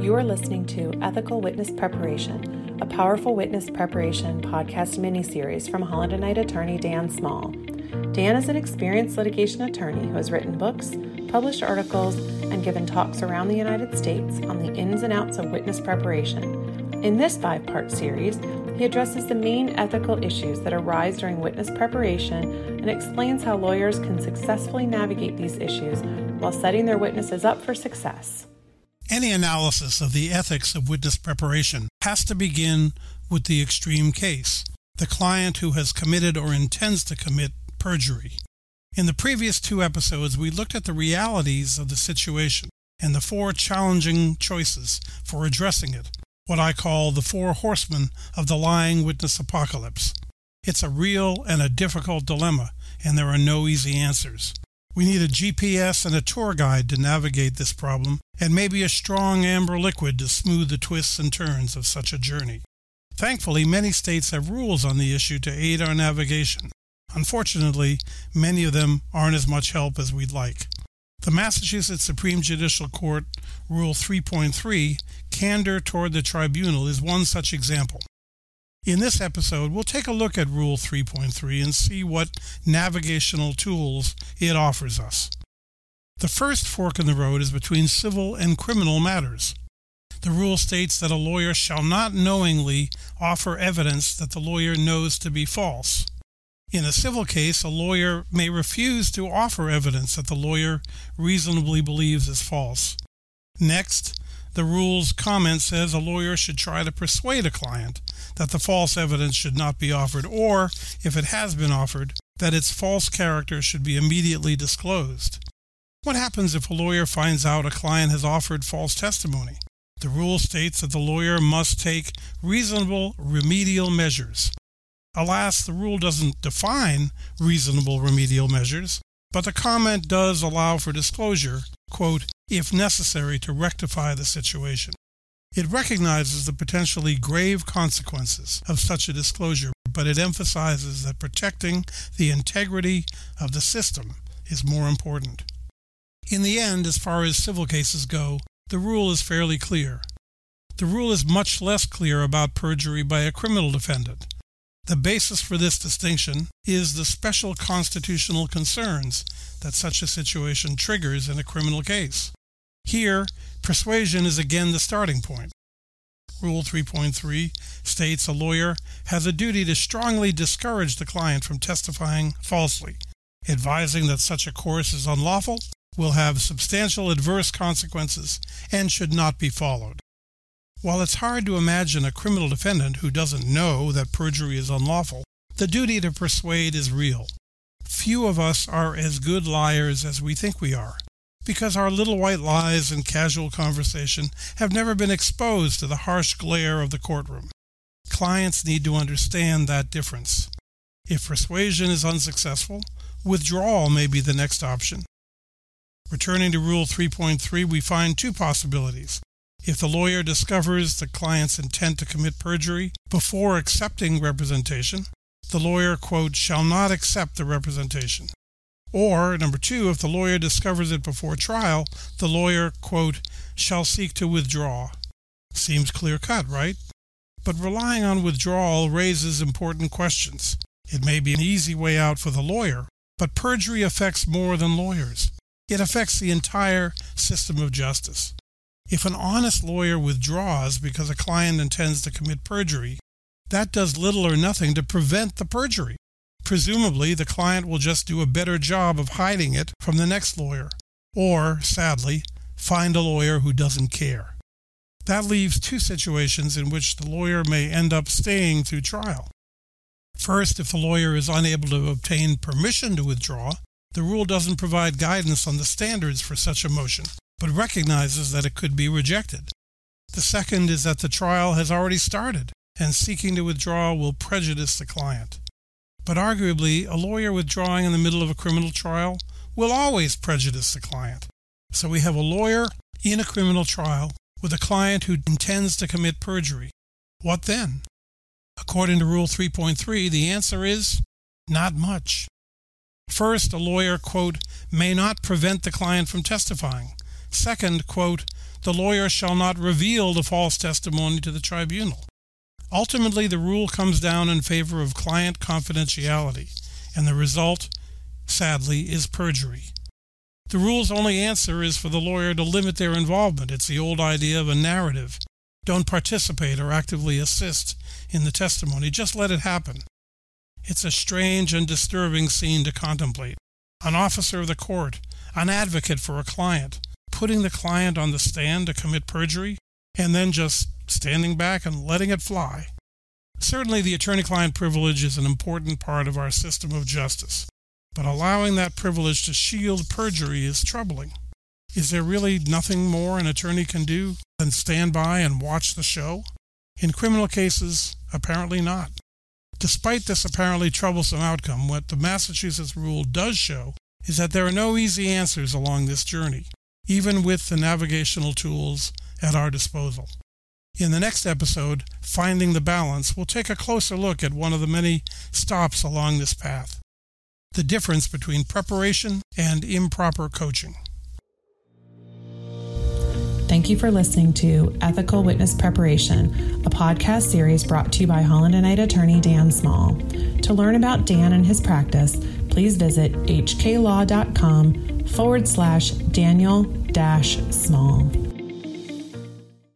You are listening to Ethical Witness Preparation, a powerful witness preparation podcast miniseries from Holland and Knight attorney Dan Small. Dan is an experienced litigation attorney who has written books, published articles, and given talks around the United States on the ins and outs of witness preparation. In this five part series, he addresses the main ethical issues that arise during witness preparation and explains how lawyers can successfully navigate these issues while setting their witnesses up for success. Any analysis of the ethics of witness preparation has to begin with the extreme case, the client who has committed or intends to commit perjury. In the previous two episodes, we looked at the realities of the situation and the four challenging choices for addressing it, what I call the four horsemen of the lying witness apocalypse. It's a real and a difficult dilemma, and there are no easy answers. We need a GPS and a tour guide to navigate this problem, and maybe a strong amber liquid to smooth the twists and turns of such a journey. Thankfully, many states have rules on the issue to aid our navigation. Unfortunately, many of them aren't as much help as we'd like. The Massachusetts Supreme Judicial Court Rule 3.3, Candor toward the Tribunal, is one such example. In this episode, we'll take a look at Rule 3.3 and see what navigational tools it offers us. The first fork in the road is between civil and criminal matters. The rule states that a lawyer shall not knowingly offer evidence that the lawyer knows to be false. In a civil case, a lawyer may refuse to offer evidence that the lawyer reasonably believes is false. Next, the rule's comment says a lawyer should try to persuade a client that the false evidence should not be offered, or, if it has been offered, that its false character should be immediately disclosed. What happens if a lawyer finds out a client has offered false testimony? The rule states that the lawyer must take reasonable remedial measures. Alas, the rule doesn't define reasonable remedial measures, but the comment does allow for disclosure, quote, if necessary to rectify the situation. It recognizes the potentially grave consequences of such a disclosure, but it emphasizes that protecting the integrity of the system is more important. In the end, as far as civil cases go, the rule is fairly clear. The rule is much less clear about perjury by a criminal defendant. The basis for this distinction is the special constitutional concerns that such a situation triggers in a criminal case. Here, persuasion is again the starting point. Rule 3.3 states a lawyer has a duty to strongly discourage the client from testifying falsely, advising that such a course is unlawful, will have substantial adverse consequences, and should not be followed. While it's hard to imagine a criminal defendant who doesn't know that perjury is unlawful, the duty to persuade is real. Few of us are as good liars as we think we are, because our little white lies in casual conversation have never been exposed to the harsh glare of the courtroom. Clients need to understand that difference. If persuasion is unsuccessful, withdrawal may be the next option. Returning to Rule 3.3, we find two possibilities. If the lawyer discovers the client's intent to commit perjury before accepting representation, the lawyer, quote, shall not accept the representation. Or, number two, if the lawyer discovers it before trial, the lawyer, quote, shall seek to withdraw. Seems clear cut, right? But relying on withdrawal raises important questions. It may be an easy way out for the lawyer, but perjury affects more than lawyers. It affects the entire system of justice. If an honest lawyer withdraws because a client intends to commit perjury, that does little or nothing to prevent the perjury. Presumably, the client will just do a better job of hiding it from the next lawyer, or, sadly, find a lawyer who doesn't care. That leaves two situations in which the lawyer may end up staying through trial. First, if the lawyer is unable to obtain permission to withdraw, the rule doesn't provide guidance on the standards for such a motion but recognizes that it could be rejected. The second is that the trial has already started, and seeking to withdraw will prejudice the client. But arguably, a lawyer withdrawing in the middle of a criminal trial will always prejudice the client. So we have a lawyer in a criminal trial with a client who intends to commit perjury. What then? According to Rule 3.3, the answer is not much. First, a lawyer, quote, may not prevent the client from testifying. Second, quote, the lawyer shall not reveal the false testimony to the tribunal. Ultimately, the rule comes down in favor of client confidentiality, and the result, sadly, is perjury. The rule's only answer is for the lawyer to limit their involvement. It's the old idea of a narrative. Don't participate or actively assist in the testimony, just let it happen. It's a strange and disturbing scene to contemplate. An officer of the court, an advocate for a client, putting the client on the stand to commit perjury, and then just standing back and letting it fly. Certainly, the attorney client privilege is an important part of our system of justice, but allowing that privilege to shield perjury is troubling. Is there really nothing more an attorney can do than stand by and watch the show? In criminal cases, apparently not. Despite this apparently troublesome outcome, what the Massachusetts rule does show is that there are no easy answers along this journey, even with the navigational tools at our disposal. In the next episode, Finding the Balance, we'll take a closer look at one of the many stops along this path the difference between preparation and improper coaching. Thank you for listening to Ethical Witness Preparation, a podcast series brought to you by Holland and Knight attorney Dan Small. To learn about Dan and his practice, please visit hklaw.com forward slash Daniel dash small.